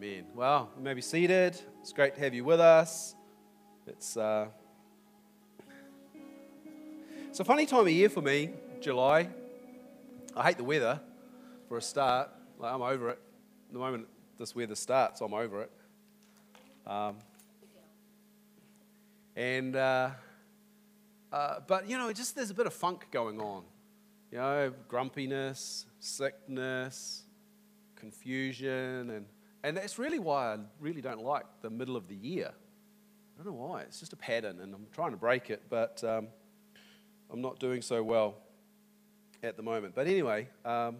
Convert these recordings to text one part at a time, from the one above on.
Amen. Well, you may be seated. It's great to have you with us. It's, uh, it's a funny time of year for me, July. I hate the weather for a start. Like, I'm over it. The moment this weather starts, I'm over it. Um, and, uh, uh, but, you know, just there's a bit of funk going on. You know, grumpiness, sickness, confusion, and, and that's really why I really don't like the middle of the year. I don't know why. It's just a pattern, and I'm trying to break it, but um, I'm not doing so well at the moment. But anyway, um,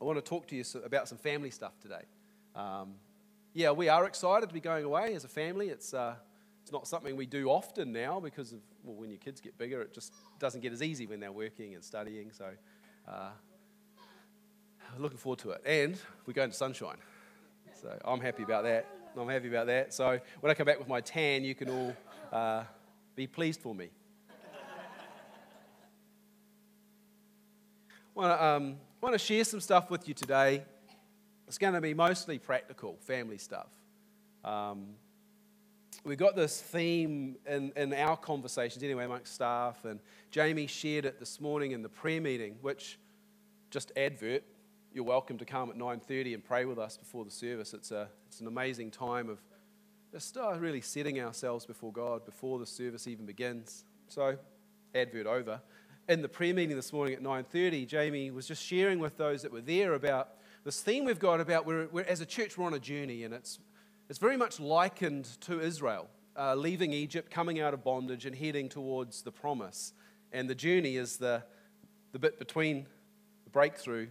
I want to talk to you about some family stuff today. Um, yeah, we are excited to be going away as a family. It's, uh, it's not something we do often now because of, well, when your kids get bigger, it just doesn't get as easy when they're working and studying. So, uh, looking forward to it. And we're going to sunshine. So, I'm happy about that. I'm happy about that. So, when I come back with my tan, you can all uh, be pleased for me. I want to um, want to share some stuff with you today. It's going to be mostly practical, family stuff. Um, we've got this theme in, in our conversations, anyway, amongst staff, and Jamie shared it this morning in the prayer meeting, which, just advert, you're welcome to come at 9.30 and pray with us before the service. It's, a, it's an amazing time of just uh, really setting ourselves before God before the service even begins. So, advert over in the prayer meeting this morning at 9.30, Jamie was just sharing with those that were there about this theme we've got about we're, we're as a church, we're on a journey, and it's, it's very much likened to Israel, uh, leaving Egypt, coming out of bondage, and heading towards the promise. And the journey is the, the bit between the breakthrough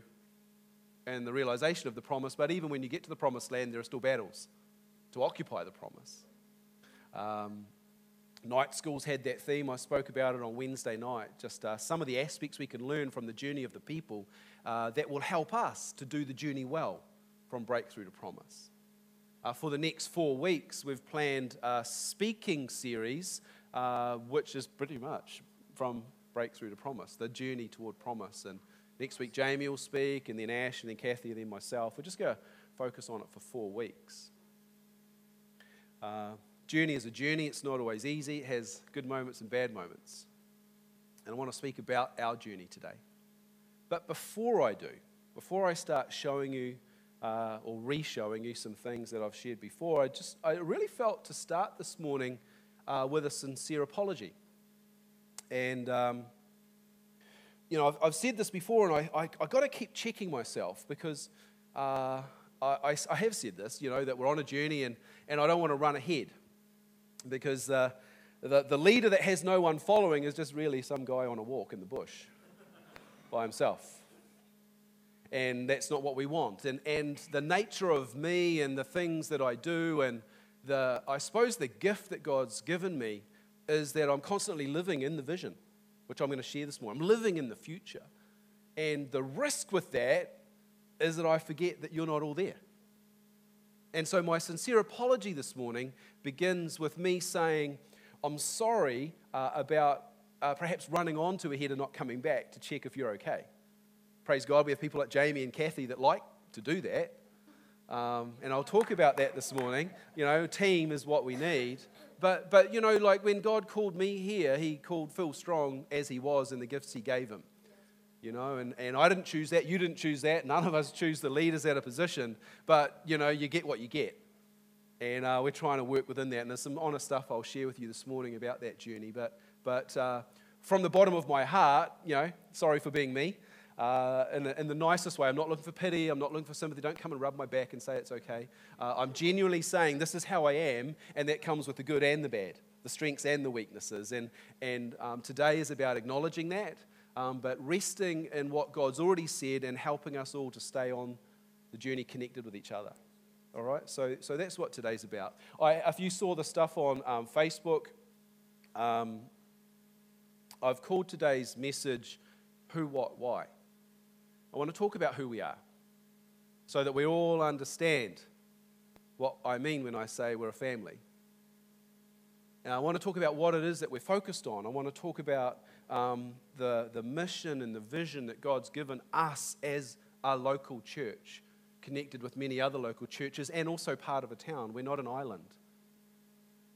and the realization of the promise. But even when you get to the promised land, there are still battles to occupy the promise. Um, Night schools had that theme. I spoke about it on Wednesday night. Just uh, some of the aspects we can learn from the journey of the people uh, that will help us to do the journey well from breakthrough to promise. Uh, for the next four weeks, we've planned a speaking series, uh, which is pretty much from breakthrough to promise, the journey toward promise. And next week, Jamie will speak, and then Ash, and then Kathy, and then myself. We're just going to focus on it for four weeks. Uh, journey is a journey. It's not always easy. It has good moments and bad moments. And I want to speak about our journey today. But before I do, before I start showing you uh, or re-showing you some things that I've shared before, I just I really felt to start this morning uh, with a sincere apology. And um, you know, I've, I've, said this before, and I, I, I got to keep checking myself because uh, I, I, have said this, you know, that we're on a journey and, and I don't want to run ahead because uh, the, the leader that has no one following is just really some guy on a walk in the bush by himself. And that's not what we want. And, and the nature of me and the things that I do, and the, I suppose the gift that God's given me is that I'm constantly living in the vision, which I'm going to share this morning. I'm living in the future. And the risk with that is that I forget that you're not all there. And so, my sincere apology this morning begins with me saying, I'm sorry uh, about uh, perhaps running on to a head and not coming back to check if you're okay. Praise God, we have people like Jamie and Kathy that like to do that. Um, and I'll talk about that this morning. You know, team is what we need. But, but, you know, like when God called me here, He called Phil Strong as he was in the gifts He gave him you know, and, and I didn't choose that, you didn't choose that, none of us choose the leaders at a position, but, you know, you get what you get. And uh, we're trying to work within that. And there's some honest stuff I'll share with you this morning about that journey. But, but uh, from the bottom of my heart, you know, sorry for being me. Uh, in, the, in, the, nicest way. I'm not looking for pity. I'm not looking for sympathy. Don't come and rub my back and say it's okay. Uh, I'm genuinely saying this is how I am, and that comes with the good and the bad, the strengths and the weaknesses. And, and um, today is about acknowledging that um, but resting in what God's already said and helping us all to stay on the journey connected with each other. All right, so, so that's what today's about. I, if you saw the stuff on um, Facebook, um, I've called today's message Who, What, Why. I want to talk about who we are so that we all understand what I mean when I say we're a family. And I want to talk about what it is that we're focused on. I want to talk about um, the, the mission and the vision that God's given us as a local church, connected with many other local churches and also part of a town. We're not an island.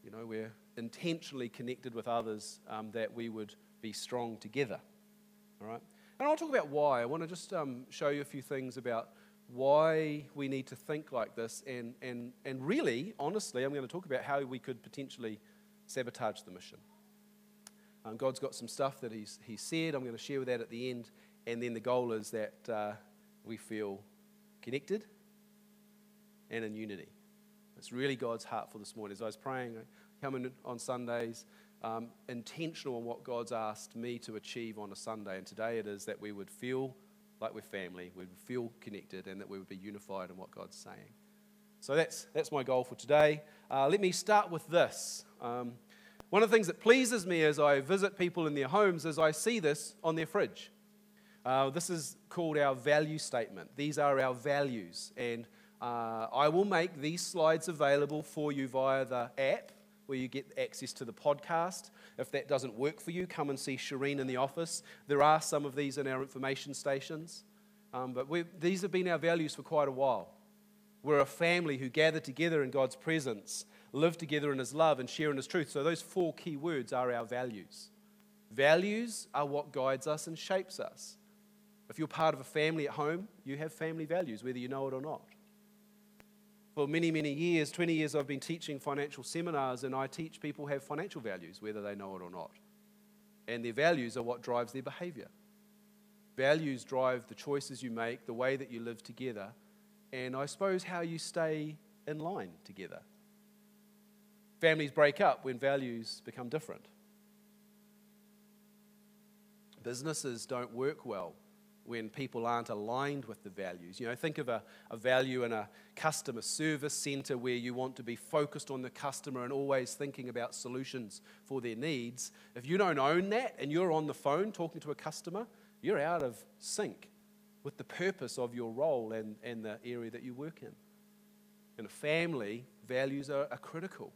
You know, we're intentionally connected with others um, that we would be strong together. All right? And I'll talk about why. I want to just um, show you a few things about why we need to think like this. And, and, and really, honestly, I'm going to talk about how we could potentially sabotage the mission. Um, God's got some stuff that he's, he's said. I'm going to share with that at the end. And then the goal is that uh, we feel connected and in unity. It's really God's heart for this morning. As I was praying, coming on Sundays, um, intentional in what God's asked me to achieve on a Sunday. And today it is that we would feel like we're family, we would feel connected, and that we would be unified in what God's saying. So that's, that's my goal for today. Uh, let me start with this. Um, one of the things that pleases me as I visit people in their homes is I see this on their fridge. Uh, this is called our value statement. These are our values. And uh, I will make these slides available for you via the app where you get access to the podcast. If that doesn't work for you, come and see Shireen in the office. There are some of these in our information stations. Um, but these have been our values for quite a while. We're a family who gather together in God's presence, live together in His love, and share in His truth. So, those four key words are our values. Values are what guides us and shapes us. If you're part of a family at home, you have family values, whether you know it or not for many, many years, 20 years, I've been teaching financial seminars, and I teach people have financial values, whether they know it or not. And their values are what drives their behavior. Values drive the choices you make, the way that you live together, and I suppose how you stay in line together. Families break up when values become different. Businesses don't work well when people aren't aligned with the values. You know, think of a, a value in a customer service center where you want to be focused on the customer and always thinking about solutions for their needs. If you don't own that and you're on the phone talking to a customer, you're out of sync with the purpose of your role and, and the area that you work in. In a family, values are, are critical.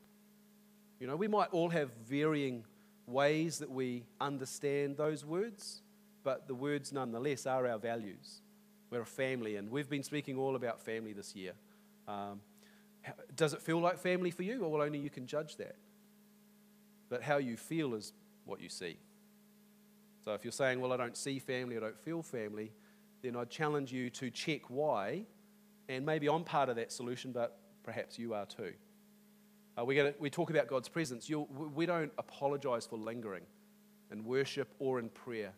You know, we might all have varying ways that we understand those words but the words nonetheless are our values. We're a family, and we've been speaking all about family this year. Um, does it feel like family for you? Well, only you can judge that. But how you feel is what you see. So if you're saying, well, I don't see family, I don't feel family, then I'd challenge you to check why. And maybe I'm part of that solution, but perhaps you are too. Uh, we, to we talk about God's presence. You'll, we don't apologize for lingering in worship or in prayer.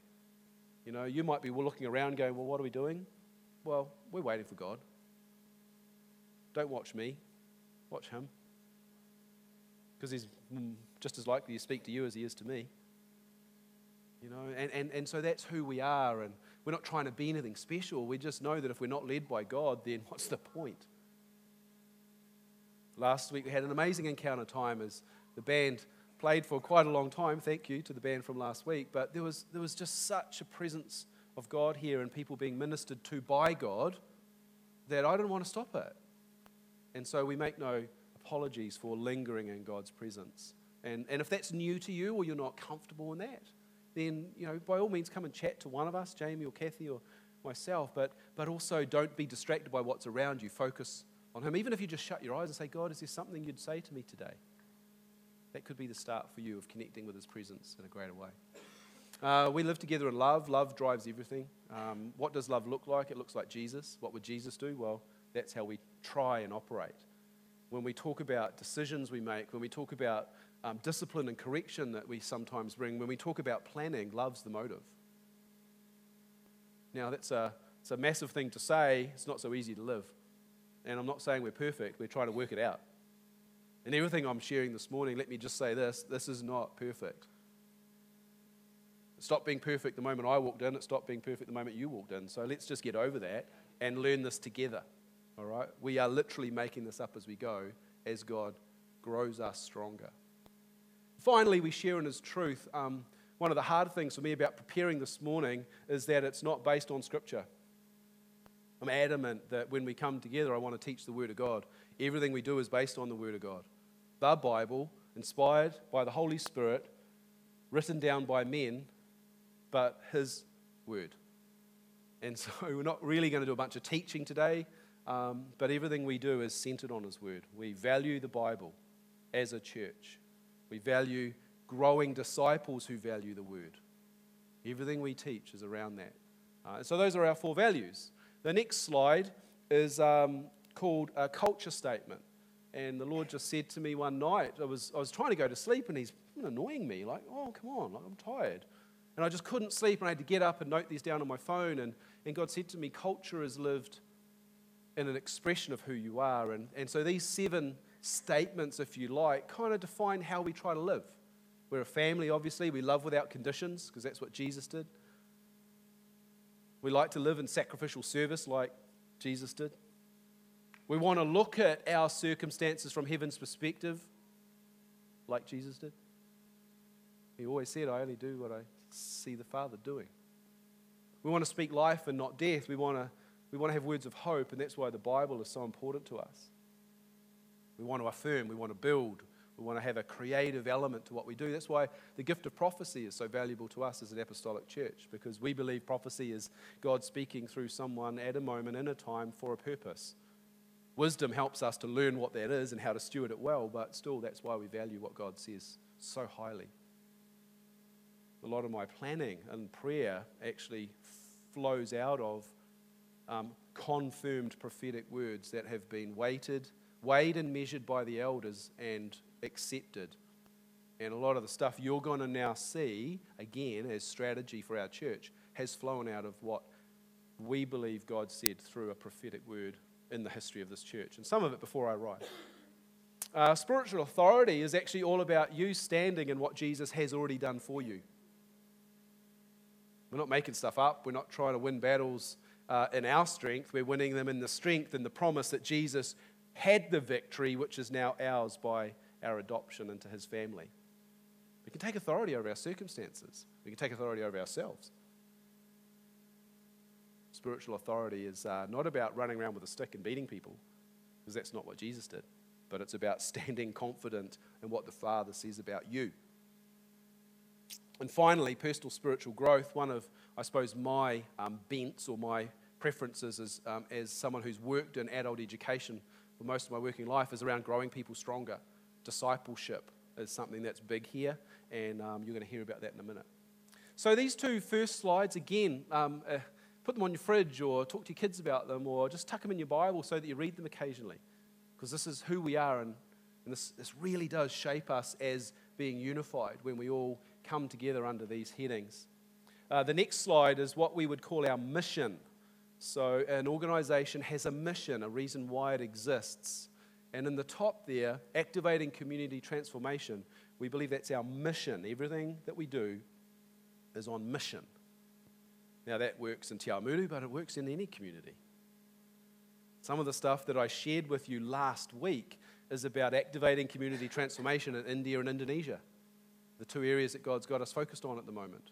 You know, you might be looking around going, well, what are we doing? Well, we're waiting for God. Don't watch me, watch Him. Because He's mm, just as likely to speak to you as He is to me. You know, and, and, and so that's who we are. And we're not trying to be anything special. We just know that if we're not led by God, then what's the point? Last week we had an amazing encounter time as the band played for quite a long time. Thank you to the band from last week. But there was, there was just such a presence of God here and people being ministered to by God that I didn't want to stop it. And so we make no apologies for lingering in God's presence. And, and if that's new to you or you're not comfortable in that, then, you know, by all means, come and chat to one of us, Jamie or Kathy or myself. But, but also don't be distracted by what's around you. Focus on Him. Even if you just shut your eyes and say, God, is there something you'd say to me today? That could be the start for you of connecting with His presence in a greater way. Uh, we live together in love. Love drives everything. Um, what does love look like? It looks like Jesus. What would Jesus do? Well, that's how we try and operate. When we talk about decisions we make, when we talk about um, discipline and correction that we sometimes bring, when we talk about planning, love's the motive. Now, that's a, it's a massive thing to say. It's not so easy to live. And I'm not saying we're perfect, we're trying to work it out. And everything I'm sharing this morning, let me just say this this is not perfect. It stopped being perfect the moment I walked in, it stopped being perfect the moment you walked in. So let's just get over that and learn this together. All right? We are literally making this up as we go as God grows us stronger. Finally, we share in His truth. Um, one of the hard things for me about preparing this morning is that it's not based on Scripture. I'm adamant that when we come together, I want to teach the Word of God. Everything we do is based on the Word of God the Bible, inspired by the Holy Spirit, written down by men, but His Word. And so we're not really going to do a bunch of teaching today. Um, but everything we do is centered on His Word. We value the Bible as a church. We value growing disciples who value the Word. Everything we teach is around that. Uh, so those are our four values. The next slide is um, called a culture statement. And the Lord just said to me one night, I was, I was trying to go to sleep and He's annoying me, like, oh, come on, like, I'm tired. And I just couldn't sleep and I had to get up and note these down on my phone. And, and God said to me, culture is lived in an expression of who you are. And, and so these seven statements, if you like, kind of define how we try to live. We're a family, obviously. We love without conditions because that's what Jesus did. We like to live in sacrificial service like Jesus did. We want to look at our circumstances from heaven's perspective like Jesus did. He always said, I only do what I see the Father doing. We want to speak life and not death. We want to, we want to have words of hope, and that's why the Bible is so important to us. We want to affirm, we want to build, we want to have a creative element to what we do. That's why the gift of prophecy is so valuable to us as an apostolic church, because we believe prophecy is God speaking through someone at a moment in a time for a purpose. Wisdom helps us to learn what that is and how to steward it well, but still, that's why we value what God says so highly. A lot of my planning and prayer actually flows out of um, confirmed prophetic words that have been weighted, weighed and measured by the elders and accepted. And a lot of the stuff you're going to now see, again, as strategy for our church, has flown out of what we believe God said through a prophetic word in the history of this church, and some of it before I arrived. Uh, spiritual authority is actually all about you standing in what Jesus has already done for you. We're not making stuff up, we're not trying to win battles uh, in our strength, we're winning them in the strength and the promise that Jesus had the victory, which is now ours by our adoption into his family. We can take authority over our circumstances, we can take authority over ourselves. Spiritual authority is uh, not about running around with a stick and beating people, because that's not what Jesus did, but it's about standing confident in what the Father says about you. And finally, personal spiritual growth. One of, I suppose, my um, bents or my preferences as, um, as someone who's worked in adult education for most of my working life is around growing people stronger discipleship is something that's big here, and um, you're going to hear about that in a minute. So, these two first slides, again, um, uh, put them on your fridge or talk to your kids about them or just tuck them in your Bible so that you read them occasionally. Because this is who we are, and, and this, this really does shape us as being unified when we all come together under these headings. Uh, the next slide is what we would call our mission. So, an organization has a mission, a reason why it exists. And in the top there, activating community transformation, we believe that's our mission. Everything that we do is on mission. Now, that works in Te Awamutu, but it works in any community. Some of the stuff that I shared with you last week is about activating community transformation in India and Indonesia, the two areas that God's got us focused on at the moment.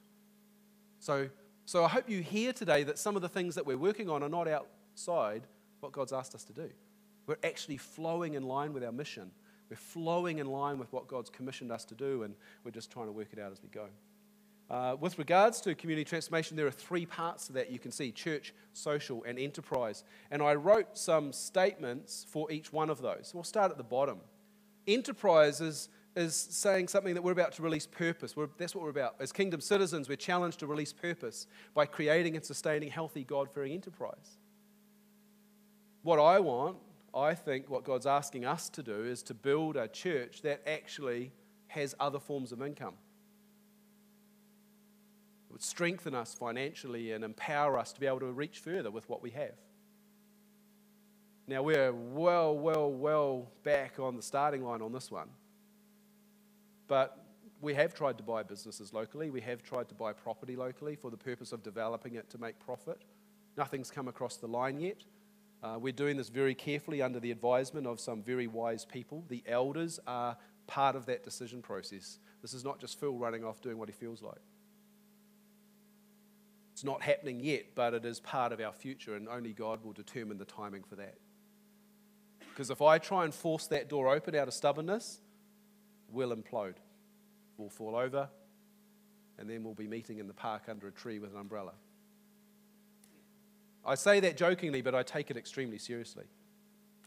So, so I hope you hear today that some of the things that we're working on are not outside what God's asked us to do. We're actually flowing in line with our mission. We're flowing in line with what God's commissioned us to do, and we're just trying to work it out as we go. Uh, with regards to community transformation, there are three parts to that you can see church, social, and enterprise. And I wrote some statements for each one of those. We'll start at the bottom. Enterprise is, is saying something that we're about to release purpose. We're, that's what we're about. As kingdom citizens, we're challenged to release purpose by creating and sustaining healthy, God fearing enterprise. What I want I think what God's asking us to do is to build a church that actually has other forms of income. Would strengthen us financially and empower us to be able to reach further with what we have. Now, we're well, well, well back on the starting line on this one. But we have tried to buy businesses locally. We have tried to buy property locally for the purpose of developing it to make profit. Nothing's come across the line yet. Uh, we're doing this very carefully under the advisement of some very wise people. The elders are part of that decision process. This is not just Phil running off doing what he feels like. It's not happening yet, but it is part of our future, and only God will determine the timing for that. Because if I try and force that door open out of stubbornness, we'll implode. We'll fall over, and then we'll be meeting in the park under a tree with an umbrella. I say that jokingly, but I take it extremely seriously.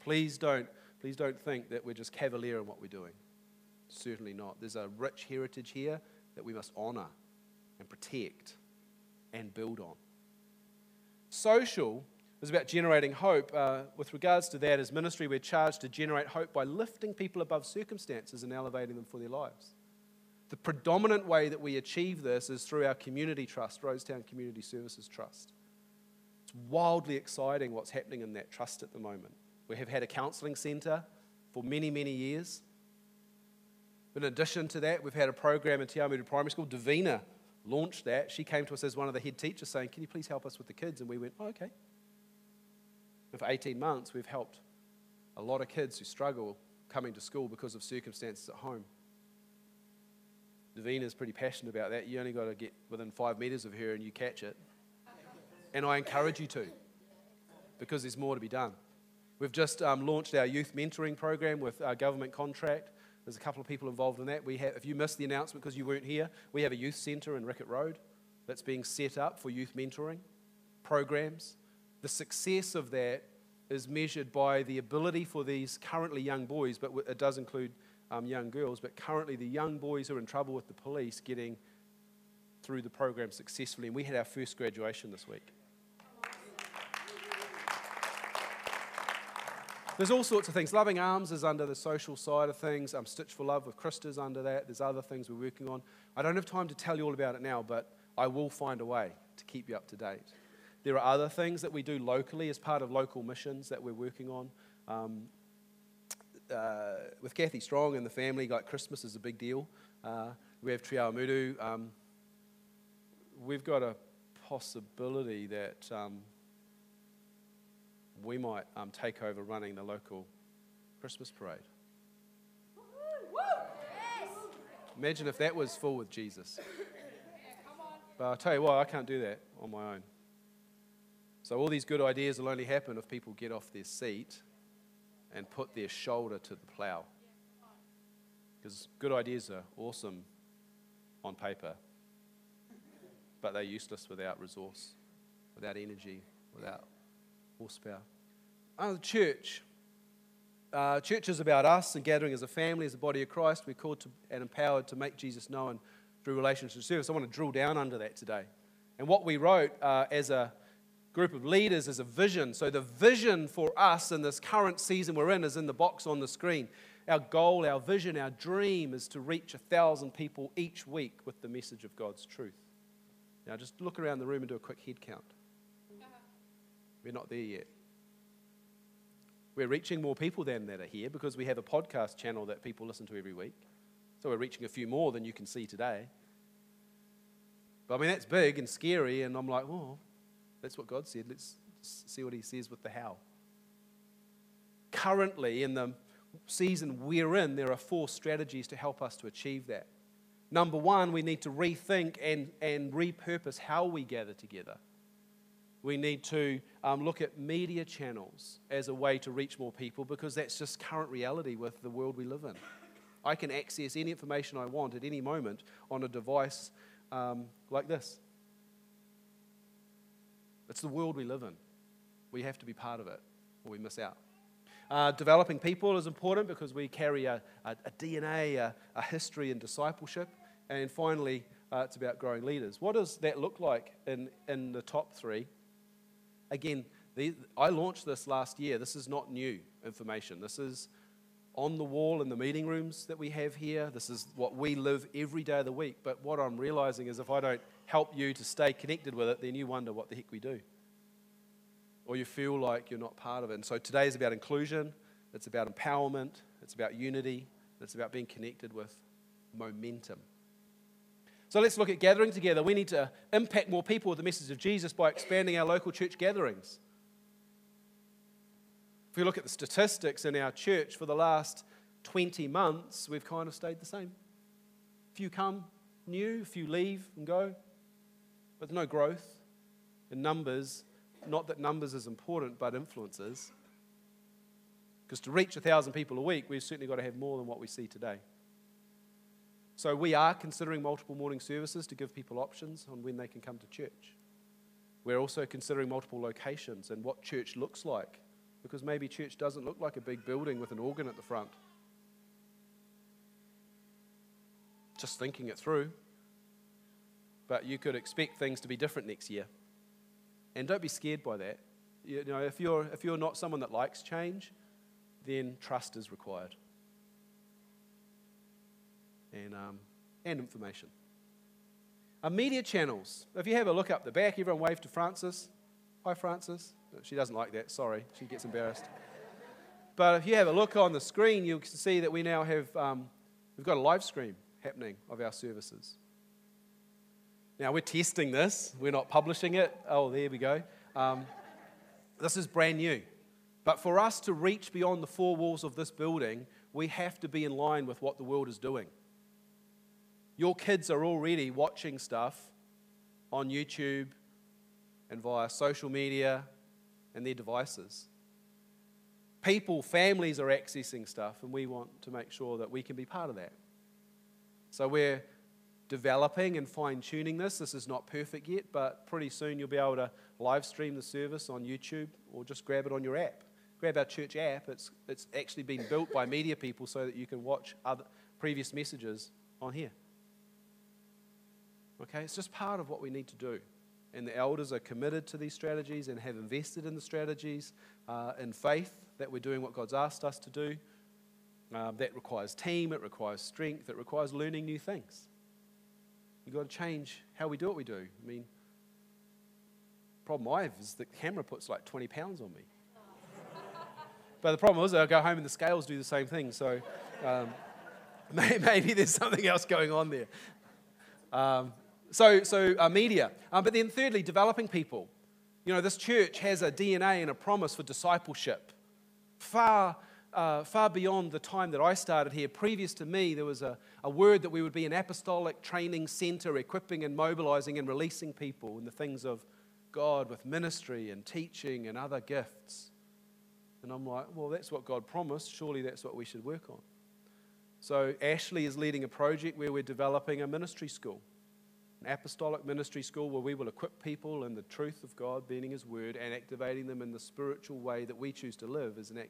Please don't, please don't think that we're just cavalier in what we're doing. Certainly not. There's a rich heritage here that we must honor and protect and build on. Social is about generating hope. Uh, with regards to that, as ministry, we're charged to generate hope by lifting people above circumstances and elevating them for their lives. The predominant way that we achieve this is through our community trust, Rosetown Community Services Trust. It's wildly exciting what's happening in that trust at the moment. We have had a counselling centre for many, many years. In addition to that, we've had a program in Te Primary School. Davina launched that. She came to us as one of the head teachers saying, Can you please help us with the kids? And we went, oh, Okay. And for 18 months, we've helped a lot of kids who struggle coming to school because of circumstances at home. Davina's pretty passionate about that. You only got to get within five meters of her and you catch it. And I encourage you to, because there's more to be done. We've just um, launched our youth mentoring program with our government contract. There's a couple of people involved in that. We have, if you missed the announcement because you weren't here, we have a youth centre in Rickett Road that's being set up for youth mentoring programs. The success of that is measured by the ability for these currently young boys, but it does include um, young girls, but currently the young boys who are in trouble with the police getting through the program successfully. And we had our first graduation this week. There's all sorts of things. Loving Arms is under the social side of things. Um, Stitch for Love with Krista's under that. There's other things we're working on. I don't have time to tell you all about it now, but I will find a way to keep you up to date. There are other things that we do locally as part of local missions that we're working on. Um, uh, with Kathy Strong and the family, like Christmas is a big deal. Uh, we have Awamutu. Um, we've got a possibility that um, we might um, take over running the local Christmas parade. Imagine if that was full with Jesus. But I'll tell you what, I can't do that on my own. So, all these good ideas will only happen if people get off their seat and put their shoulder to the plow. Because good ideas are awesome on paper, but they're useless without resource, without energy, without horsepower. The church. Uh, church is about us and gathering as a family, as a body of Christ. We're called to, and empowered to make Jesus known through relationship service. I want to drill down under that today. And what we wrote uh, as a group of leaders is a vision. So, the vision for us in this current season we're in is in the box on the screen. Our goal, our vision, our dream is to reach a thousand people each week with the message of God's truth. Now, just look around the room and do a quick head count. We're not there yet. We're reaching more people than that are here because we have a podcast channel that people listen to every week. So we're reaching a few more than you can see today. But I mean, that's big and scary, and I'm like, oh, that's what God said. Let's see what He says with the how. Currently, in the season we're in, there are four strategies to help us to achieve that. Number one, we need to rethink and, and repurpose how we gather together. We need to um, look at media channels as a way to reach more people because that's just current reality with the world we live in. I can access any information I want at any moment on a device um, like this. It's the world we live in. We have to be part of it or we miss out. Uh, developing people is important because we carry a, a, a DNA, a, a, history in discipleship. And finally, uh, it's about growing leaders. What does that look like in, in the top three? Again, the, I launched this last year. This is not new information. This is on the wall in the meeting rooms that we have here. This is what we live every day of the week. But what I'm realizing is if I don't help you to stay connected with it, then you wonder what the heck we do. Or you feel like you're not part of it. And so today is about inclusion, it's about empowerment, it's about unity, it's about being connected with momentum. So let's look at gathering together. We need to impact more people with the message of Jesus by expanding our local church gatherings. If we look at the statistics in our church for the last 20 months, we've kind of stayed the same. Few come new, few leave and go, but no growth in numbers. Not that numbers is important, but influences. Because to reach a thousand people a week, we've certainly got to have more than what we see today. So we are considering multiple morning services to give people options on when they can come to church. We're also considering multiple locations and what church looks like, because maybe church doesn't look like a big building with an organ at the front. Just thinking it through. But you could expect things to be different next year. And don't be scared by that. You know, if you're, if you're not someone that likes change, then trust is required. And, um, and information. Our media channels. If you have a look up the back, everyone wave to Frances. Hi, Frances. She doesn't like that, sorry. She gets embarrassed. But if you have a look on the screen, you can see that we now have um, we've got a live stream happening of our services. Now, we're testing this, we're not publishing it. Oh, there we go. Um, this is brand new. But for us to reach beyond the four walls of this building, we have to be in line with what the world is doing. Your kids are already watching stuff on YouTube and via social media and their devices. People, families are accessing stuff, and we want to make sure that we can be part of that. So we're developing and fine tuning this. This is not perfect yet, but pretty soon you'll be able to live stream the service on YouTube or just grab it on your app. Grab our church app. It's, it's actually been built by media people so that you can watch other previous messages on here. Okay, it's just part of what we need to do. And the elders are committed to these strategies and have invested in the strategies uh, in faith that we're doing what God's asked us to do. Um, that requires team, it requires strength, it requires learning new things. You've got to change how we do what we do. I mean, problem I have is the camera puts like 20 pounds on me. but the problem is, I go home and the scales do the same thing. So um, maybe there's something else going on there. Um, so, so uh, media. Um, but then, thirdly, developing people. You know, this church has a DNA and a promise for discipleship. Far uh, far beyond the time that I started here. Previous to me, there was a, a word that we would be an apostolic training center, equipping and mobilizing and releasing people in the things of God with ministry and teaching and other gifts. And I'm like, well, that's what God promised. Surely that's what we should work on. So, Ashley is leading a project where we're developing a ministry school, an apostolic ministry school where we will equip people in the truth of God, being His word, and activating them in the spiritual way that we choose to live as an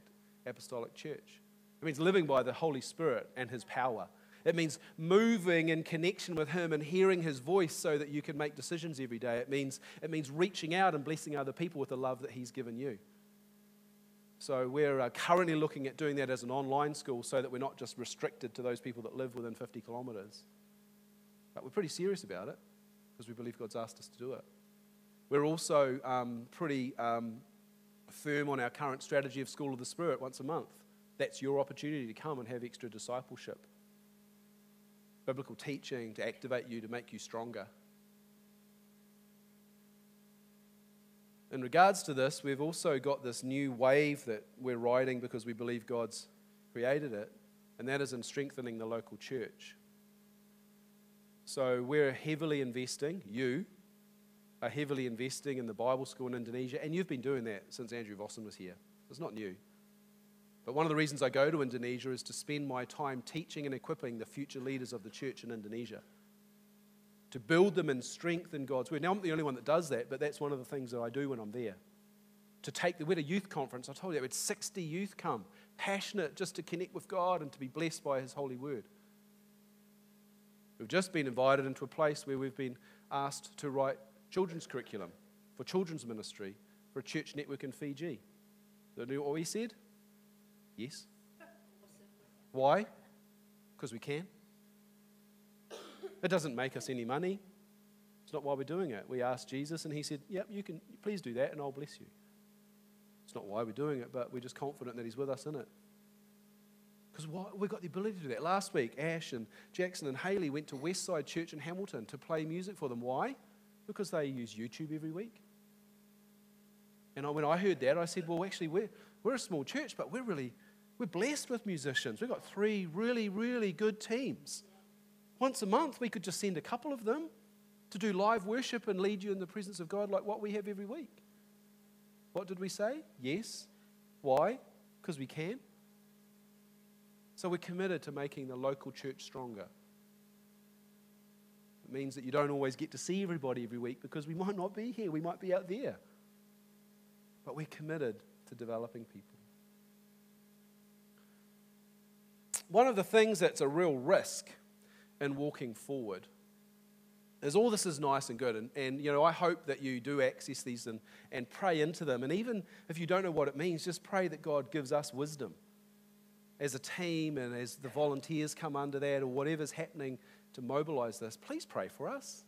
apostolic church. It means living by the Holy Spirit and His power. It means moving in connection with Him and hearing His voice so that you can make decisions every day. It means, it means reaching out and blessing other people with the love that He's given you. So we're uh, currently looking at doing that as an online school so that we're not just restricted to those people that live within 50 kilometres. But we're pretty serious about it because we believe God's asked us to do it. We're also um, pretty um, firm on our current strategy of School of the Spirit once a month. That's your opportunity to come and have extra discipleship, biblical teaching to activate you, to make you stronger. In regards to this, we've also got this new wave that we're riding because we believe God's created it, and that is in strengthening the local church. So we're heavily investing, you, are heavily investing in the Bible school in Indonesia, and you've been doing that since Andrew Vossen was here. It's not new. But one of the reasons I go to Indonesia is to spend my time teaching and equipping the future leaders of the church in Indonesia, to build them in strength in God's word. Now, I'm not the only one that does that, but that's one of the things that I do when I'm there. To take the, we had a youth conference, I told you, we had 60 youth come, passionate just to connect with God and to be blessed by His holy word. We've just been invited into a place where we've been asked to write children's curriculum, for children's ministry, for a church network in Fiji. Do you know what we said? Yes. Why? Because we can. It doesn't make us any money. It's not why we're doing it. We asked Jesus, and He said, Yep, you can, please do that, and I'll bless you. It's not why we're doing it, but we're just confident that He's with us in it. Because we've got the ability to do that. Last week, Ash and Jackson and Haley went to Westside Church in Hamilton to play music for them. Why? Because they use YouTube every week. And when I heard that, I said, well, actually, we're, we're a small church, but we're really, we're blessed with musicians. We've got three really, really good teams. Once a month, we could just send a couple of them to do live worship and lead you in the presence of God like what we have every week. What did we say? Yes. Why? Because we can. So we're committed to making the local church stronger. It means that you don't always get to see everybody every week because we might not be here, we might be out there. But we're committed to developing people. One of the things that's a real risk in walking forward is all this is nice and good. And, and you know, I hope that you do access these and, and pray into them. And even if you don't know what it means, just pray that God gives us wisdom as a team and as the volunteers come under that or whatever's happening to mobilize this. Please pray for us.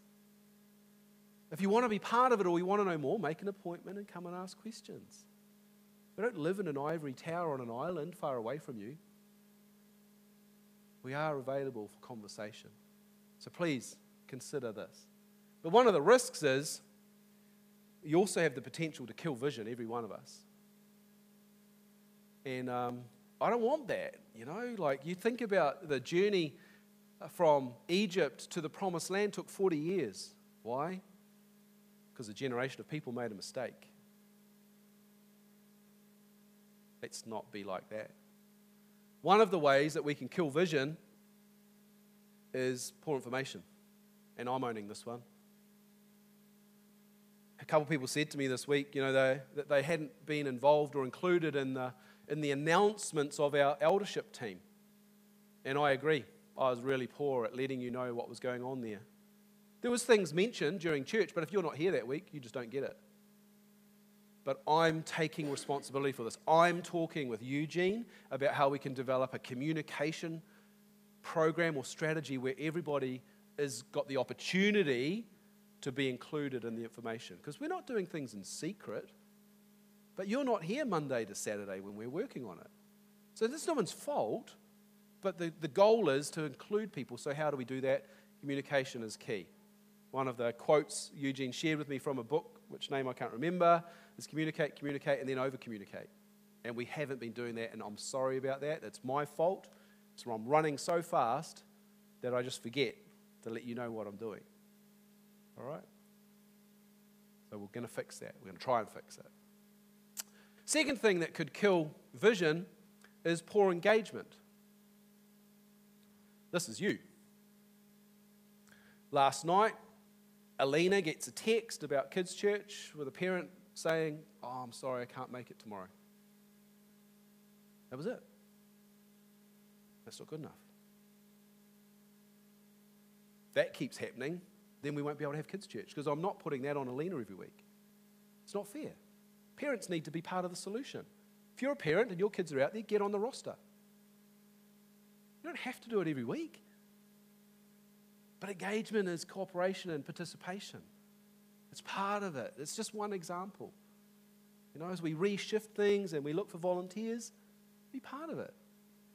If you want to be part of it or you want to know more, make an appointment and come and ask questions. We don't live in an ivory tower on an island far away from you. We are available for conversation. So please consider this. But one of the risks is you also have the potential to kill vision, every one of us. And um, I don't want that, you know? Like, you think about the journey uh, from Egypt to the promised land took 40 years. Why? Because a generation of people made a mistake. Let's not be like that. One of the ways that we can kill vision is poor information and I'm owning this one. A couple of people said to me this week, you know, they, that they hadn't been involved or included in the, in the announcements of our eldership team. And I agree. I was really poor at letting you know what was going on there. There was things mentioned during church, but if you're not here that week, you just don't get it. But I'm taking responsibility for this. I'm talking with Eugene about how we can develop a communication program or strategy where everybody has got the opportunity to be included in the information. Because we're not doing things in secret, but you're not here Monday to Saturday when we're working on it. So this is no one's fault, but the, the goal is to include people. So, how do we do that? Communication is key. One of the quotes Eugene shared with me from a book, which name I can't remember, is communicate, communicate, and then over communicate. And we haven't been doing that, and I'm sorry about that. It's my fault. So I'm running so fast that I just forget to let you know what I'm doing. All right? So we're going to fix that. We're going to try and fix it. Second thing that could kill vision is poor engagement. This is you. Last night, Alina gets a text about kids' church with a parent saying, Oh, I'm sorry, I can't make it tomorrow. That was it. That's not good enough that keeps happening, then we won't be able to have kids' church because I'm not putting that on Alina every week. It's not fair. Parents need to be part of the solution. If you're a parent and your kids are out there, get on the roster. You don't have to do it every week. But engagement is cooperation and participation. It's part of it. It's just one example. You know, as we reshift things and we look for volunteers, be part of it.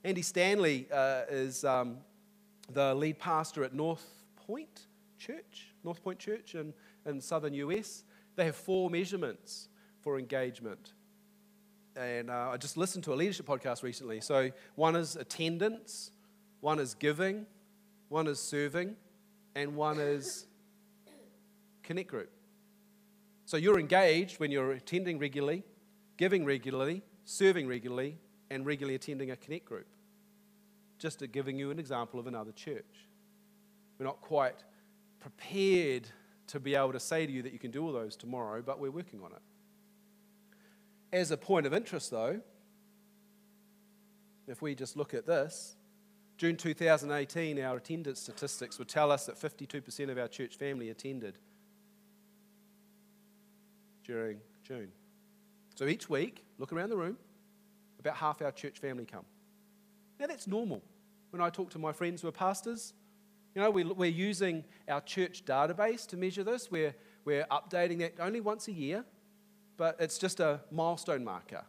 Andy Stanley uh, is um, the lead pastor at North Point Church, North Point Church in, in southern US. They have four measurements for engagement. And uh, I just listened to a leadership podcast recently. So one is attendance, one is giving, one is serving, and one is connect group. So you're engaged when you're attending regularly, giving regularly, serving regularly, and regularly attending a connect group. Just to giving you an example of another church. We're not quite prepared to be able to say to you that you can do all those tomorrow, but we're working on it. As a point of interest, though, if we just look at this, June 2018, our attendance statistics would tell us that 52% of our church family attended during June. So each week, look around the room, about half our church family come. Now that's normal. When I talk to my friends who are pastors, you know, we, we're using our church database to measure this. We're, we're updating that only once a year, but it's just a milestone marker.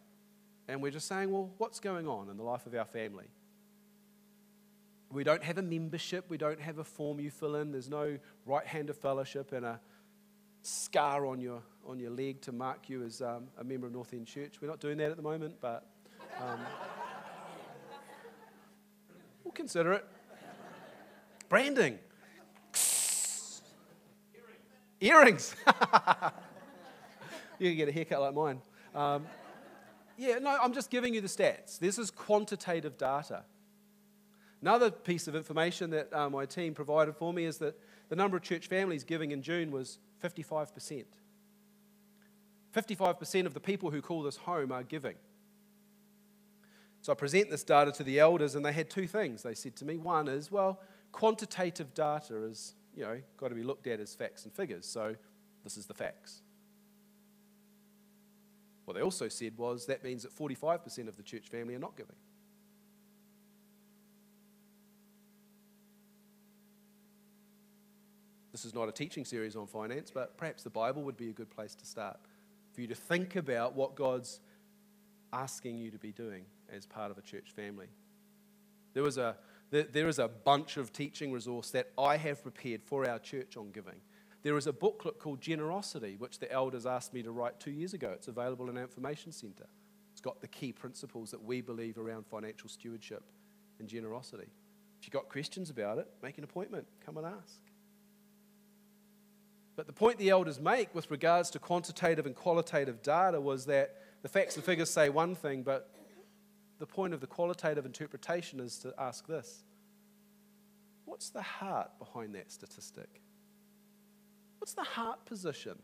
And we're just saying, well, what's going on in the life of our family? We don't have a membership, we don't have a form you fill in, there's no right hand of fellowship and a scar on your, on your leg to mark you as um, a member of North End Church. We're not doing that at the moment, but um, we'll consider it. Branding. Earrings. you can get a haircut like mine. Um, yeah, no, I'm just giving you the stats. This is quantitative data. Another piece of information that uh, my team provided for me is that the number of church families giving in June was 55%. 55% of the people who call this home are giving. So I present this data to the elders, and they had two things they said to me. One is, well, quantitative data is, you know, got to be looked at as facts and figures. So this is the facts. What they also said was that means that 45% of the church family are not giving. This is not a teaching series on finance, but perhaps the Bible would be a good place to start for you to think about what God's asking you to be doing as part of a church family. There, was a, there is a bunch of teaching resource that I have prepared for our church on giving. There is a booklet called Generosity, which the elders asked me to write two years ago. It's available in our information centre. It's got the key principles that we believe around financial stewardship and generosity. If you've got questions about it, make an appointment, come and ask. But the point the elders make with regards to quantitative and qualitative data was that the facts and figures say one thing, but the point of the qualitative interpretation is to ask this What's the heart behind that statistic? What's the heart position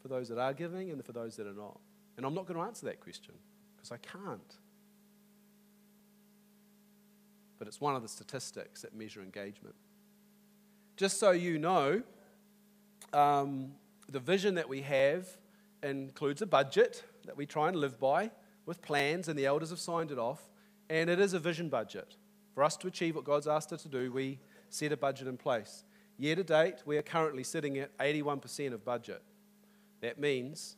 for those that are giving and for those that are not? And I'm not going to answer that question because I can't. But it's one of the statistics that measure engagement. Just so you know, um, the vision that we have includes a budget that we try and live by with plans, and the elders have signed it off. And it is a vision budget. For us to achieve what God's asked us to do, we set a budget in place. Year to date, we are currently sitting at 81% of budget. That means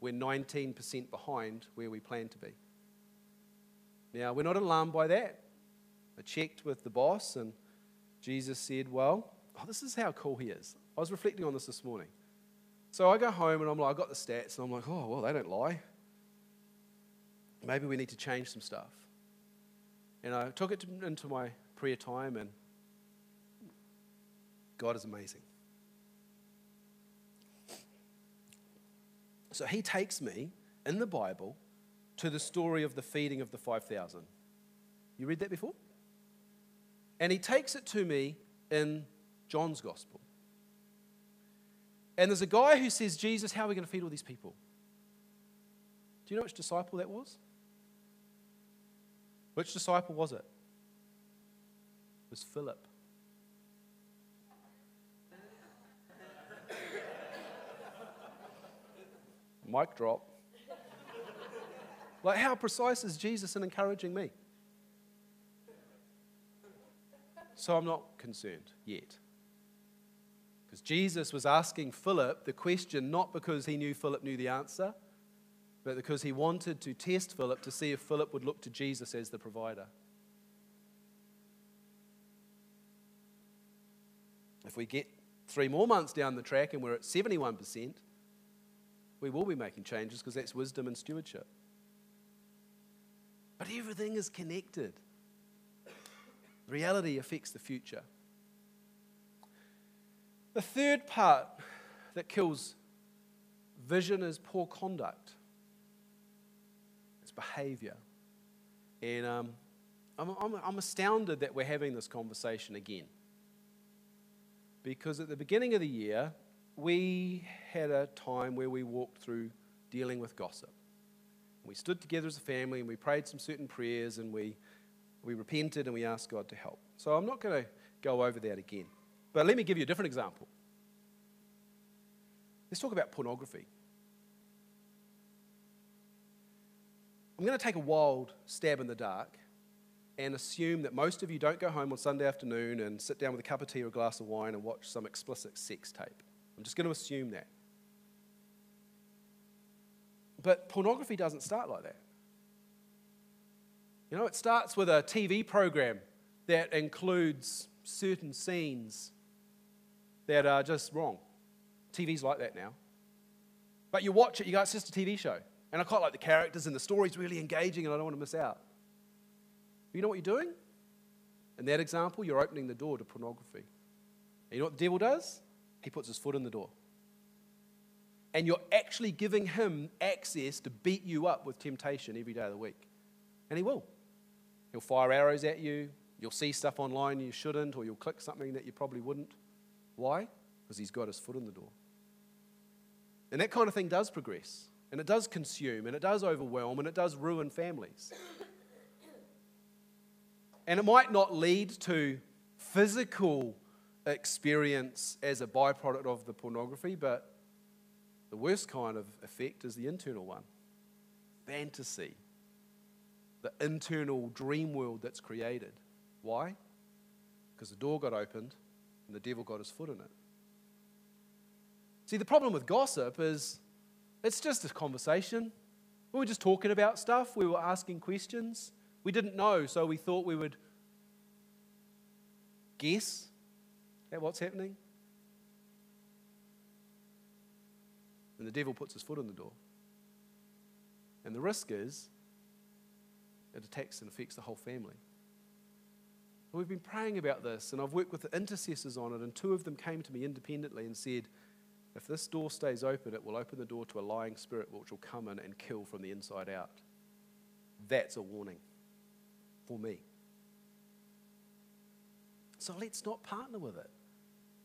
we're 19% behind where we plan to be. Now, we're not alarmed by that. I checked with the boss, and Jesus said, Well, oh, this is how cool he is. I was reflecting on this this morning. So I go home and I'm like, I got the stats, and I'm like, oh, well, they don't lie. Maybe we need to change some stuff. And I took it to, into my prayer time, and God is amazing. So he takes me in the Bible to the story of the feeding of the 5,000. You read that before? And he takes it to me in John's Gospel. And there's a guy who says, Jesus, how are we going to feed all these people? Do you know which disciple that was? Which disciple was it? It was Philip. Mic drop. Like, how precise is Jesus in encouraging me? So I'm not concerned yet. Because Jesus was asking Philip the question not because he knew Philip knew the answer, but because he wanted to test Philip to see if Philip would look to Jesus as the provider. If we get three more months down the track and we're at 71%, we will be making changes because that's wisdom and stewardship. But everything is connected. Reality affects the future. The third part that kills vision is poor conduct, it's behavior. And um, I'm, I'm, I'm astounded that we're having this conversation again. Because at the beginning of the year, we had a time where we walked through dealing with gossip. We stood together as a family and we prayed some certain prayers and we, we repented and we asked God to help. So I'm not going to go over that again. But let me give you a different example. Let's talk about pornography. I'm going to take a wild stab in the dark and assume that most of you don't go home on Sunday afternoon and sit down with a cup of tea or a glass of wine and watch some explicit sex tape. I'm just going to assume that. But pornography doesn't start like that. You know, it starts with a TV program that includes certain scenes that are just wrong. TV's like that now. But you watch it, you go, it's just a TV show. And I quite like the characters and the story's really engaging and I don't want to miss out. But you know what you're doing? In that example, you're opening the door to pornography. And you know what the devil does? He puts his foot in the door. And you're actually giving him access to beat you up with temptation every day of the week. And he will. He'll fire arrows at you. You'll see stuff online you shouldn't, or you'll click something that you probably wouldn't. Why? Because he's got his foot in the door. And that kind of thing does progress, and it does consume, and it does overwhelm, and it does ruin families. And it might not lead to physical experience as a byproduct of the pornography, but the worst kind of effect is the internal one fantasy, the internal dream world that's created. Why? Because the door got opened and the devil got his foot in it. See, the problem with gossip is it's just a conversation. We were just talking about stuff, we were asking questions. We didn't know, so we thought we would guess at what's happening. And the devil puts his foot in the door. And the risk is it attacks and affects the whole family. We've been praying about this, and I've worked with the intercessors on it, and two of them came to me independently and said, If this door stays open, it will open the door to a lying spirit which will come in and kill from the inside out. That's a warning for me. So let's not partner with it.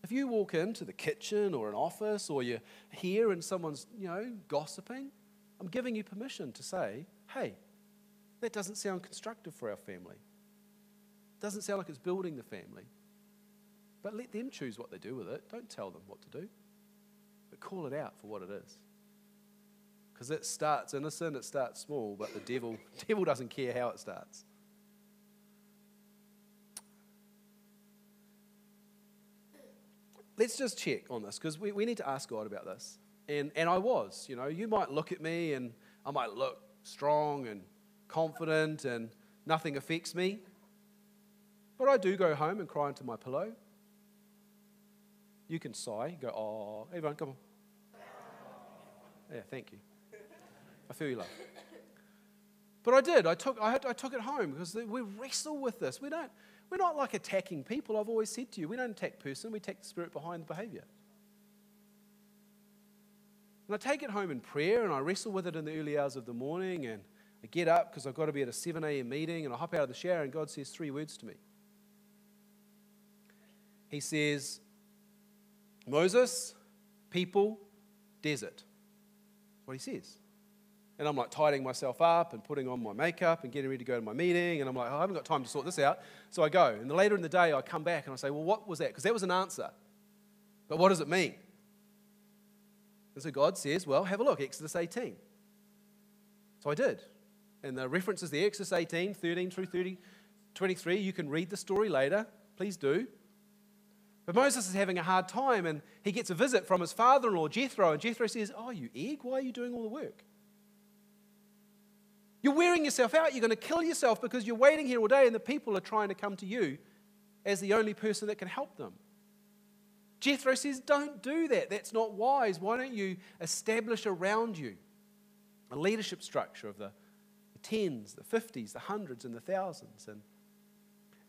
If you walk into the kitchen or an office or you're here and someone's, you know, gossiping, I'm giving you permission to say, hey, that doesn't sound constructive for our family. Doesn't sound like it's building the family. But let them choose what they do with it. Don't tell them what to do. But call it out for what it is. Because it starts innocent, it starts small, but the devil, devil doesn't care how it starts. Let's just check on this because we, we need to ask God about this. And, and I was, you know, you might look at me and I might look strong and confident and nothing affects me. But I do go home and cry into my pillow. You can sigh, go, oh, everyone, come on. Yeah, thank you. I feel you love. But I did. I took, I, had, I took it home because we wrestle with this. We don't, we're not like attacking people. I've always said to you, we don't attack person, we attack the spirit behind the behavior. And I take it home in prayer and I wrestle with it in the early hours of the morning and I get up because I've got to be at a 7 a.m. meeting and I hop out of the shower and God says three words to me. He says, Moses, people, desert. That's what he says. And I'm like tidying myself up and putting on my makeup and getting ready to go to my meeting. And I'm like, oh, I haven't got time to sort this out. So I go. And later in the day, I come back and I say, well, what was that? Because that was an answer. But what does it mean? And so God says, well, have a look, Exodus 18. So I did. And the reference is the Exodus 18, 13 through 30, 23. You can read the story later. Please do. But Moses is having a hard time, and he gets a visit from his father in law, Jethro. And Jethro says, Oh, you egg, why are you doing all the work? You're wearing yourself out. You're going to kill yourself because you're waiting here all day, and the people are trying to come to you as the only person that can help them. Jethro says, Don't do that. That's not wise. Why don't you establish around you a leadership structure of the, the tens, the fifties, the hundreds, and the thousands, and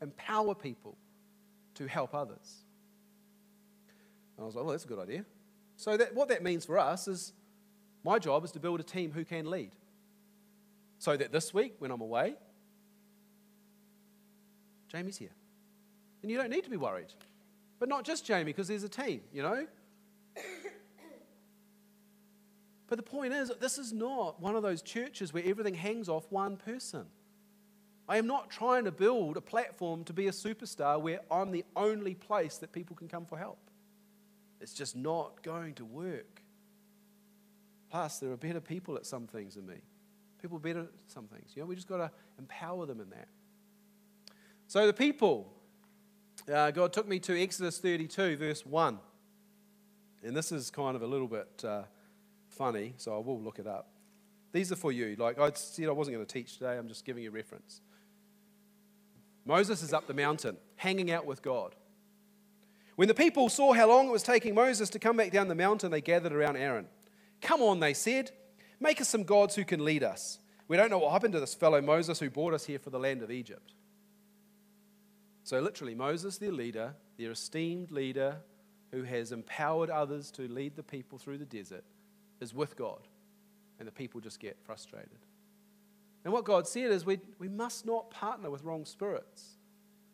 empower people to help others? And I was like, Well, that's a good idea. So, that, what that means for us is my job is to build a team who can lead. So that this week, when I'm away, Jamie's here. And you don't need to be worried. But not just Jamie, because there's a team, you know? But the point is, this is not one of those churches where everything hangs off one person. I am not trying to build a platform to be a superstar where I'm the only place that people can come for help. It's just not going to work. Plus, there are better people at some things than me. People better at some things. You know, we just got to empower them in that. So the people uh, God took me to Exodus 32, verse 1. And this is kind of a little bit uh, funny, so I will look it up. These are for you. Like I said, I wasn't going to teach today, I'm just giving you reference. Moses is up the mountain, hanging out with God. When the people saw how long it was taking Moses to come back down the mountain, they gathered around Aaron. Come on, they said, make us some gods who can lead us. We don't know what happened to this fellow Moses who brought us here for the land of Egypt. So, literally, Moses, their leader, their esteemed leader who has empowered others to lead the people through the desert, is with God. And the people just get frustrated. And what God said is we, we must not partner with wrong spirits.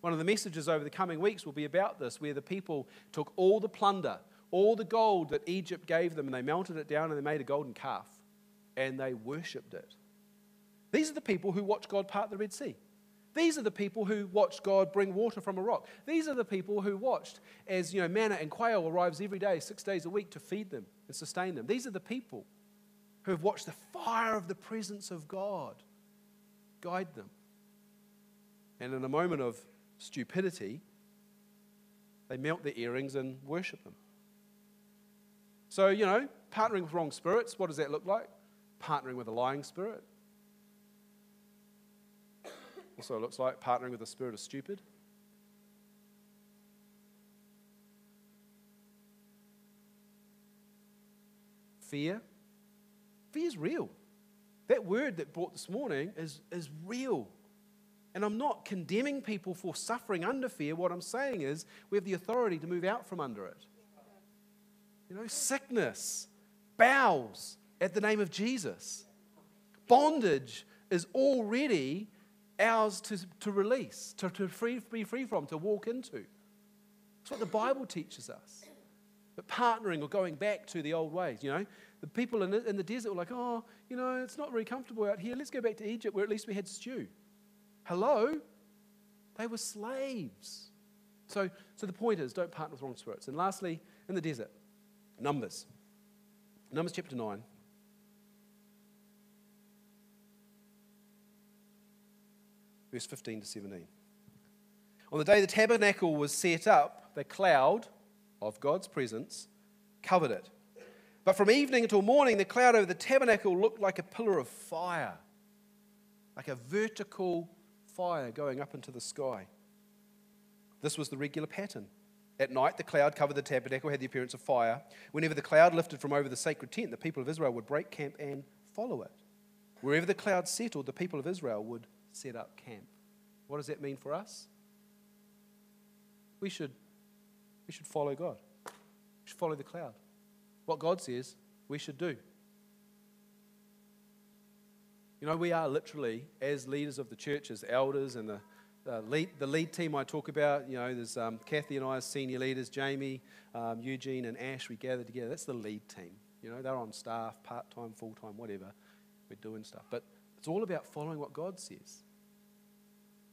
One of the messages over the coming weeks will be about this, where the people took all the plunder, all the gold that Egypt gave them, and they melted it down and they made a golden calf and they worshipped it. These are the people who watched God part the Red Sea. These are the people who watched God bring water from a rock. These are the people who watched as you know manna and quail arrives every day, six days a week, to feed them and sustain them. These are the people who have watched the fire of the presence of God guide them. And in a moment of stupidity, they melt their earrings and worship them. So, you know, partnering with wrong spirits, what does that look like? Partnering with a lying spirit. Also, looks like partnering with a spirit of stupid. Fear. Fear is real. That word that brought this morning is, is real. And I'm not condemning people for suffering under fear. What I'm saying is we have the authority to move out from under it. You know, sickness bows at the name of Jesus. Bondage is already ours to, to release, to, to free, be free from, to walk into. That's what the Bible teaches us. But partnering or going back to the old ways, you know, the people in the, in the desert were like, oh, you know, it's not very comfortable out here. Let's go back to Egypt where at least we had stew. Hello? They were slaves. So, so the point is, don't partner with wrong spirits. And lastly, in the desert, Numbers. Numbers chapter 9. Verse 15 to 17. On the day the tabernacle was set up, the cloud of God's presence covered it. But from evening until morning, the cloud over the tabernacle looked like a pillar of fire, like a vertical fire going up into the sky. This was the regular pattern. At night, the cloud covered the tabernacle, had the appearance of fire. Whenever the cloud lifted from over the sacred tent, the people of Israel would break camp and follow it. Wherever the cloud settled, the people of Israel would set up camp. What does that mean for us? We should, we should follow God. We should follow the cloud. What God says, we should do. You know, we are literally, as leaders of the church, as elders and the uh, lead, the lead team I talk about, you know, there's um, Kathy and I as senior leaders, Jamie, um, Eugene, and Ash, we gather together. That's the lead team. You know, they're on staff, part time, full time, whatever. We're doing stuff. But it's all about following what God says.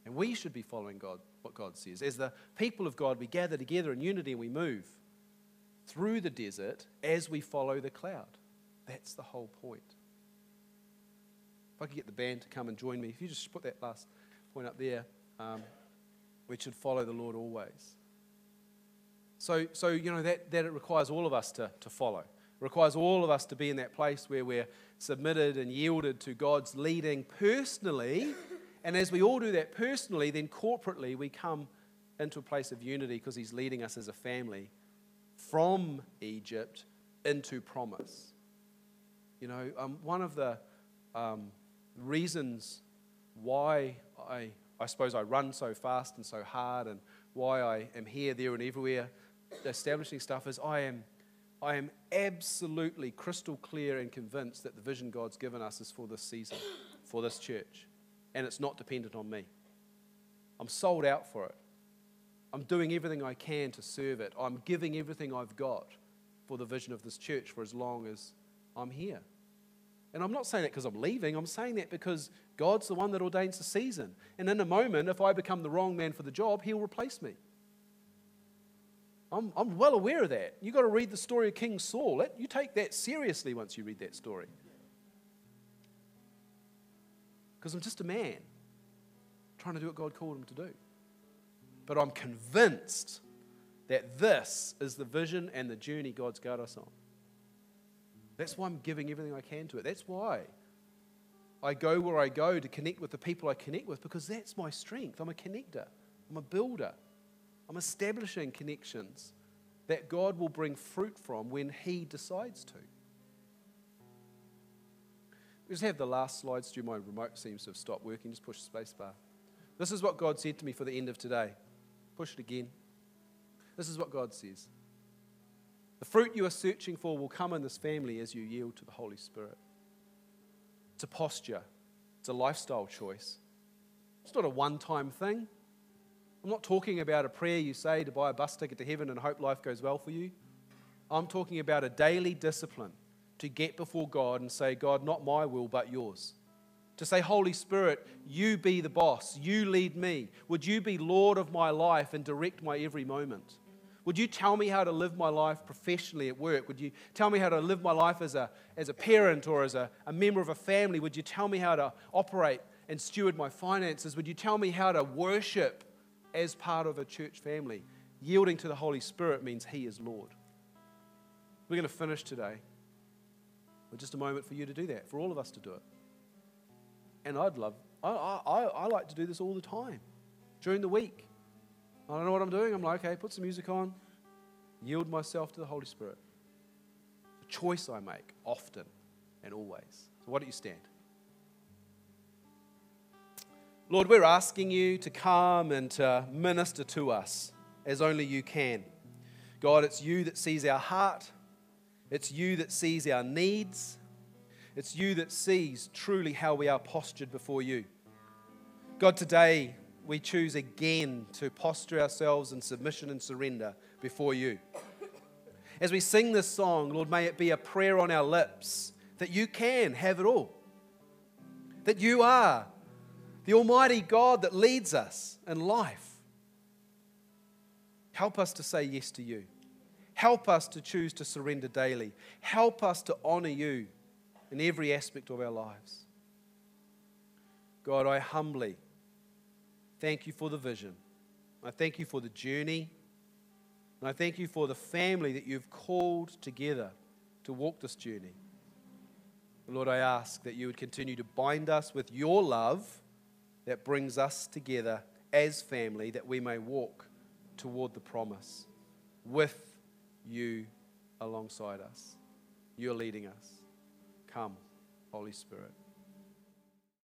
And we should be following God, what God says. As the people of God, we gather together in unity and we move through the desert as we follow the cloud. That's the whole point. If I could get the band to come and join me, if you just put that last point up there um, we should follow the Lord always. So, so you know, that, that it requires all of us to, to follow. It requires all of us to be in that place where we're submitted and yielded to God's leading personally. And as we all do that personally, then corporately we come into a place of unity because He's leading us as a family from Egypt into promise. You know, um, one of the um, reasons why I I suppose I run so fast and so hard, and why I am here, there, and everywhere establishing stuff is I am, I am absolutely crystal clear and convinced that the vision God's given us is for this season, for this church, and it's not dependent on me. I'm sold out for it. I'm doing everything I can to serve it. I'm giving everything I've got for the vision of this church for as long as I'm here. And I'm not saying that because I'm leaving, I'm saying that because God's the one that ordains the season. And in a moment, if I become the wrong man for the job, He'll replace me. I'm, I'm well aware of that. You've got to read the story of King Saul. You take that seriously once you read that story. Because I'm just a man trying to do what God called him to do. But I'm convinced that this is the vision and the journey God's got us on. That's why I'm giving everything I can to it. That's why I go where I go to connect with the people I connect with because that's my strength. I'm a connector, I'm a builder. I'm establishing connections that God will bring fruit from when He decides to. We just have the last slide, Stu. My remote seems to have stopped working. Just push the space bar. This is what God said to me for the end of today. Push it again. This is what God says. The fruit you are searching for will come in this family as you yield to the Holy Spirit. It's a posture, it's a lifestyle choice. It's not a one time thing. I'm not talking about a prayer you say to buy a bus ticket to heaven and hope life goes well for you. I'm talking about a daily discipline to get before God and say, God, not my will, but yours. To say, Holy Spirit, you be the boss, you lead me. Would you be Lord of my life and direct my every moment? Would you tell me how to live my life professionally at work? Would you tell me how to live my life as a, as a parent or as a, a member of a family? Would you tell me how to operate and steward my finances? Would you tell me how to worship as part of a church family? Yielding to the Holy Spirit means He is Lord. We're going to finish today with just a moment for you to do that, for all of us to do it. And I'd love, I, I, I like to do this all the time during the week. I don't know what I'm doing. I'm like, okay, put some music on, yield myself to the Holy Spirit. A choice I make often and always. So, why don't you stand? Lord, we're asking you to come and to minister to us as only you can. God, it's you that sees our heart, it's you that sees our needs, it's you that sees truly how we are postured before you. God, today we choose again to posture ourselves in submission and surrender before you. As we sing this song, Lord, may it be a prayer on our lips that you can have it all. That you are the Almighty God that leads us in life. Help us to say yes to you. Help us to choose to surrender daily. Help us to honor you in every aspect of our lives. God, I humbly thank you for the vision. I thank you for the journey. And I thank you for the family that you've called together to walk this journey. Lord, I ask that you would continue to bind us with your love that brings us together as family, that we may walk toward the promise with you alongside us. You're leading us. Come, Holy Spirit.